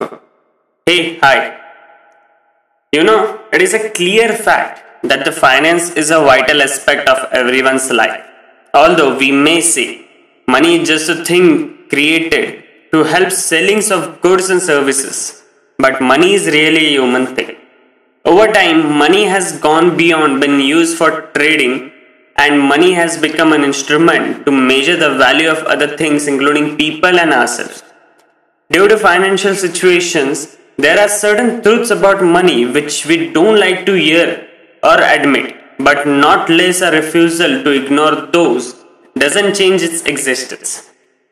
Hey, hi. You know, it is a clear fact that the finance is a vital aspect of everyone's life. Although we may say money is just a thing created to help sellings of goods and services, but money is really a human thing. Over time, money has gone beyond being used for trading and money has become an instrument to measure the value of other things including people and ourselves. Due to financial situations, there are certain truths about money which we don't like to hear or admit, but not less a refusal to ignore those doesn't change its existence.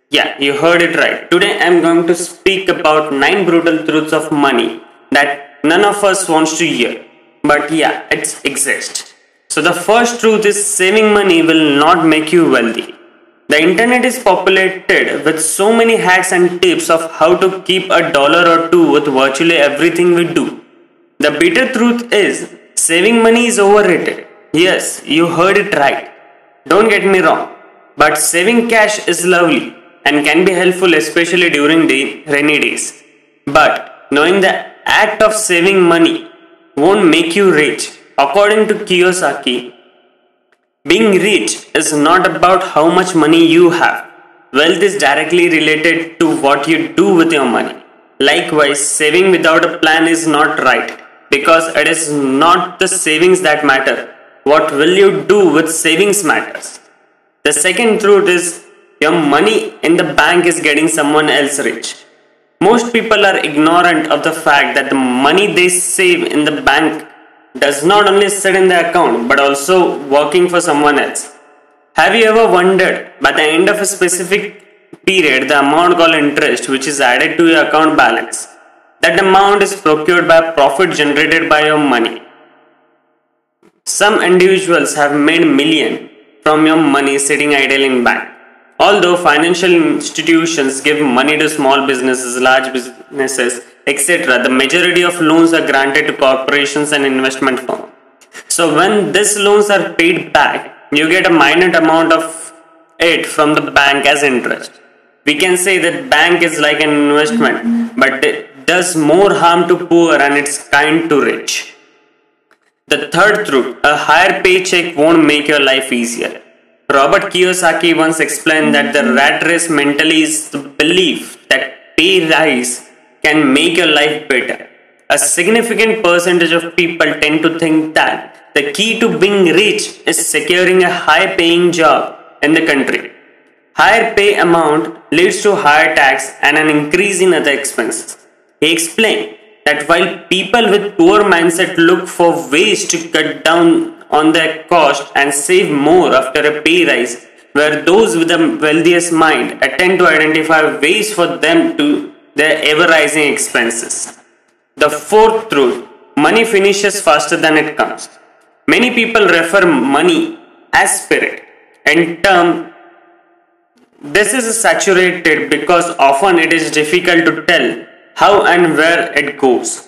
Yeah, you heard it right. Today I'm going to speak about 9 brutal truths of money that none of us wants to hear. But yeah, it exists. So the first truth is saving money will not make you wealthy. The internet is populated with so many hacks and tips of how to keep a dollar or two with virtually everything we do. The bitter truth is saving money is overrated. Yes, you heard it right. Don't get me wrong. But saving cash is lovely and can be helpful especially during the rainy days. But knowing the act of saving money won't make you rich. According to Kiyosaki, being rich is not about how much money you have. Wealth is directly related to what you do with your money. Likewise, saving without a plan is not right because it is not the savings that matter. What will you do with savings matters. The second truth is your money in the bank is getting someone else rich. Most people are ignorant of the fact that the money they save in the bank does not only sit in the account but also working for someone else. Have you ever wondered by the end of a specific period the amount called interest which is added to your account balance? That amount is procured by profit generated by your money. Some individuals have made million from your money sitting idle in bank. Although financial institutions give money to small businesses, large businesses, etc., the majority of loans are granted to corporations and investment firms. So when these loans are paid back, you get a minor amount of it from the bank as interest. We can say that bank is like an investment, but it does more harm to poor and it's kind to rich. The third truth, a higher paycheck won't make your life easier. Robert Kiyosaki once explained that the rat race mentally is the belief that pay rise can make your life better. A significant percentage of people tend to think that the key to being rich is securing a high paying job in the country. Higher pay amount leads to higher tax and an increase in other expenses. He explained that while people with poor mindset look for ways to cut down on their cost and save more after a pay rise, where those with the wealthiest mind attend to identify ways for them to their ever rising expenses. The fourth truth money finishes faster than it comes. Many people refer money as spirit. In term, this is saturated because often it is difficult to tell how and where it goes.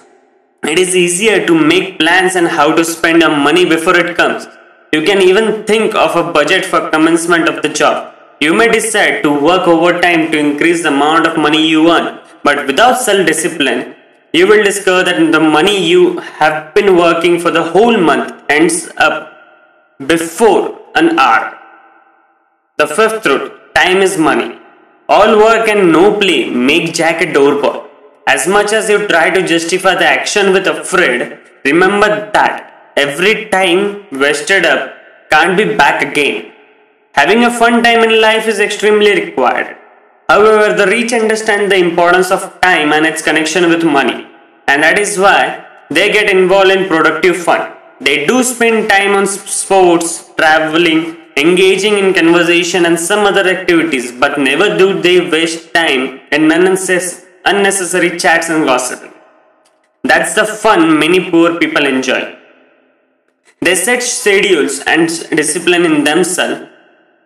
It is easier to make plans and how to spend your money before it comes. You can even think of a budget for commencement of the job. You may decide to work overtime to increase the amount of money you earn, but without self discipline, you will discover that the money you have been working for the whole month ends up before an hour. The fifth truth time is money. All work and no play make Jack a door as much as you try to justify the action with afraid, remember that every time wasted up can't be back again. Having a fun time in life is extremely required. However, the rich understand the importance of time and its connection with money, and that is why they get involved in productive fun. They do spend time on sports, traveling, engaging in conversation, and some other activities, but never do they waste time in unnecessary unnecessary chats and gossiping. That's the fun many poor people enjoy. They set schedules and discipline in themselves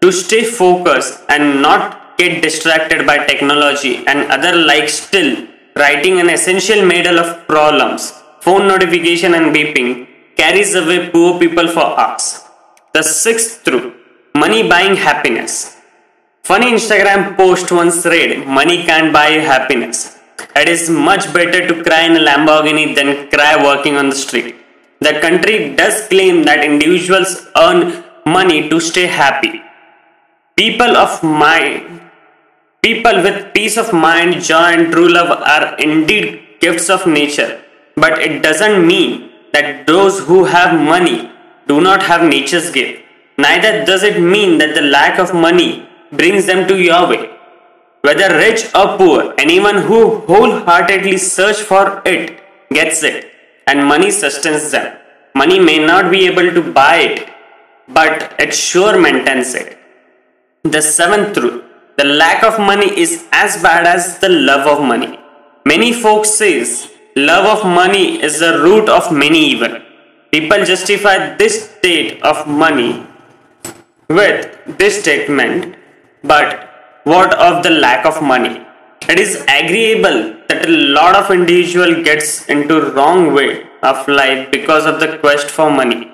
to stay focused and not get distracted by technology and other like still writing an essential medal of problems, phone notification and beeping carries away poor people for hours. The sixth truth, money buying happiness. Funny Instagram post once read, Money can't buy happiness. It is much better to cry in a Lamborghini than cry working on the street. The country does claim that individuals earn money to stay happy. People of mind, people with peace of mind, joy, and true love are indeed gifts of nature, but it doesn't mean that those who have money do not have nature's gift. Neither does it mean that the lack of money brings them to your way. Whether rich or poor, anyone who wholeheartedly searches for it gets it, and money sustains them. Money may not be able to buy it, but it sure maintains it. The seventh truth the lack of money is as bad as the love of money. Many folks says love of money is the root of many evil. People justify this state of money with this statement, but what of the lack of money? It is agreeable that a lot of individual gets into wrong way of life because of the quest for money.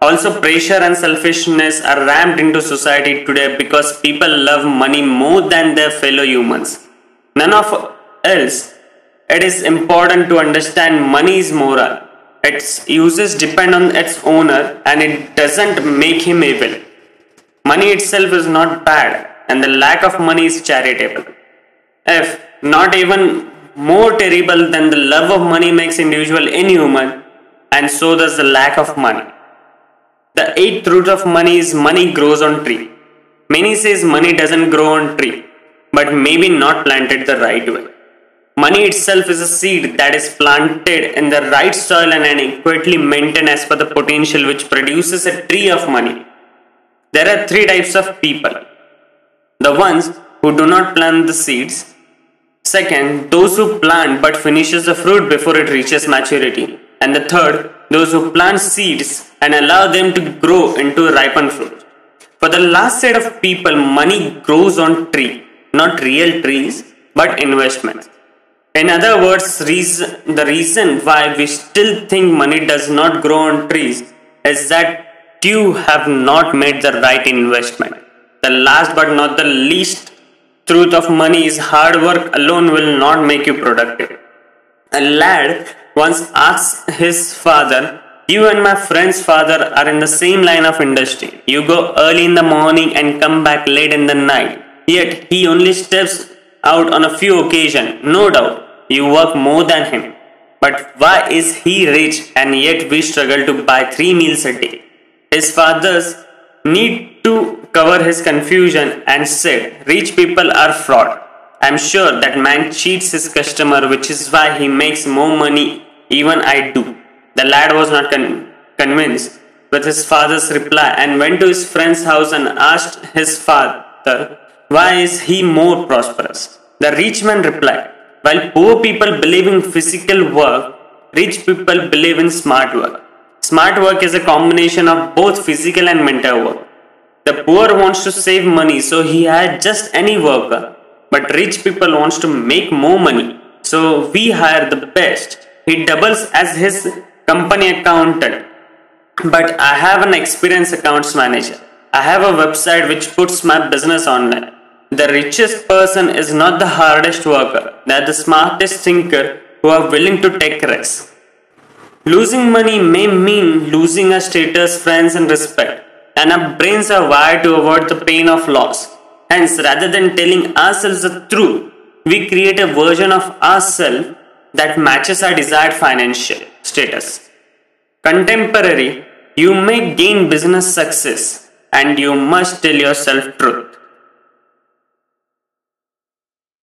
Also, pressure and selfishness are ramped into society today because people love money more than their fellow humans. None of else. It is important to understand money is moral. Its uses depend on its owner and it doesn't make him evil. Money itself is not bad and the lack of money is charitable. If not even more terrible than the love of money makes individual inhuman, and so does the lack of money. The eighth root of money is money grows on tree. Many says money doesn't grow on tree, but maybe not planted the right way. Money itself is a seed that is planted in the right soil and adequately maintained as per the potential which produces a tree of money. There are three types of people the ones who do not plant the seeds. Second, those who plant but finishes the fruit before it reaches maturity. And the third, those who plant seeds and allow them to grow into ripened fruit. For the last set of people, money grows on tree, not real trees, but investments. In other words, reason, the reason why we still think money does not grow on trees is that you have not made the right investment. The last but not the least truth of money is hard work alone will not make you productive. A lad once asked his father, You and my friend's father are in the same line of industry. You go early in the morning and come back late in the night. Yet he only steps out on a few occasions. No doubt, you work more than him. But why is he rich and yet we struggle to buy three meals a day? His father's need to cover his confusion and said, Rich people are fraud. I'm sure that man cheats his customer, which is why he makes more money, even I do. The lad was not con- convinced with his father's reply and went to his friend's house and asked his father, Why is he more prosperous? The rich man replied, While poor people believe in physical work, rich people believe in smart work. Smart work is a combination of both physical and mental work. The poor wants to save money, so he had just any worker. But rich people wants to make more money, so we hire the best. He doubles as his company accountant. But I have an experienced accounts manager. I have a website which puts my business online. The richest person is not the hardest worker, they are the smartest thinker who are willing to take risks. Losing money may mean losing our status, friends, and respect, and our brains are wired to avoid the pain of loss. Hence, rather than telling ourselves the truth, we create a version of ourselves that matches our desired financial status. Contemporary, you may gain business success and you must tell yourself truth.